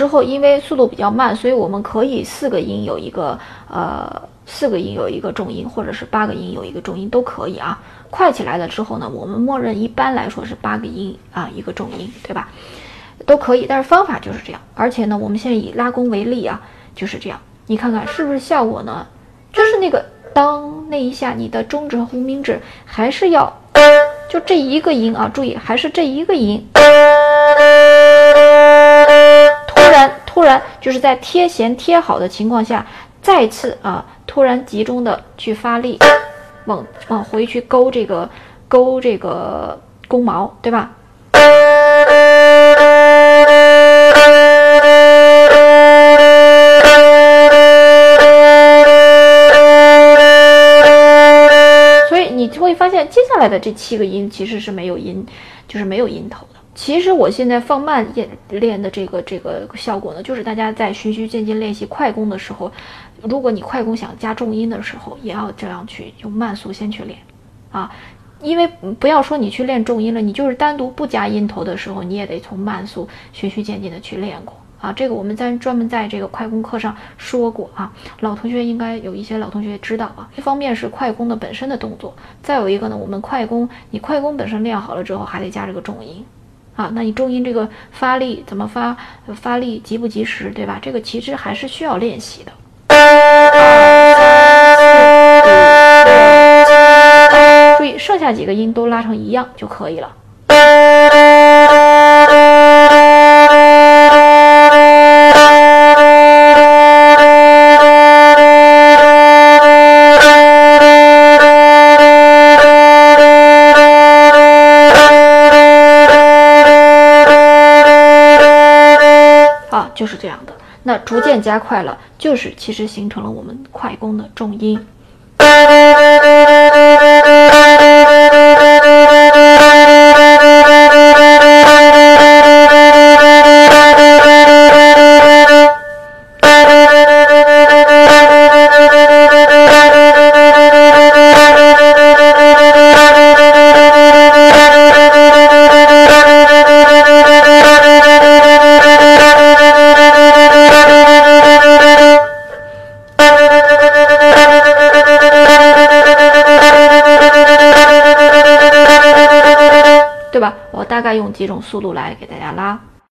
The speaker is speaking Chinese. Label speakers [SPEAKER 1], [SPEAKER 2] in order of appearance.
[SPEAKER 1] 之后，因为速度比较慢，所以我们可以四个音有一个呃，四个音有一个重音，或者是八个音有一个重音都可以啊。快起来了之后呢，我们默认一般来说是八个音啊一个重音，对吧？都可以，但是方法就是这样。而且呢，我们现在以拉弓为例啊，就是这样。你看看是不是效果呢？就是那个当那一下，你的中指和无名指还是要就这一个音啊，注意还是这一个音。就是在贴弦贴好的情况下，再次啊，突然集中的去发力，往往回去勾这个勾这个弓毛，对吧？所以你就会发现，接下来的这七个音其实是没有音，就是没有音头的。其实我现在放慢演练的这个这个效果呢，就是大家在循序渐进练习快弓的时候，如果你快弓想加重音的时候，也要这样去用慢速先去练，啊。因为不要说你去练重音了，你就是单独不加音头的时候，你也得从慢速循序渐进的去练过啊。这个我们在专门在这个快攻课上说过啊，老同学应该有一些老同学知道啊。一方面是快攻的本身的动作，再有一个呢，我们快攻你快攻本身练好了之后，还得加这个重音啊。那你重音这个发力怎么发，发力及不及时，对吧？这个其实还是需要练习的。注意，剩下几个音都拉成一样就可以了。就是这样的。那逐渐加快了，就是其实形成了我们快攻的重音。对吧？我大概用几种速度来给大家拉。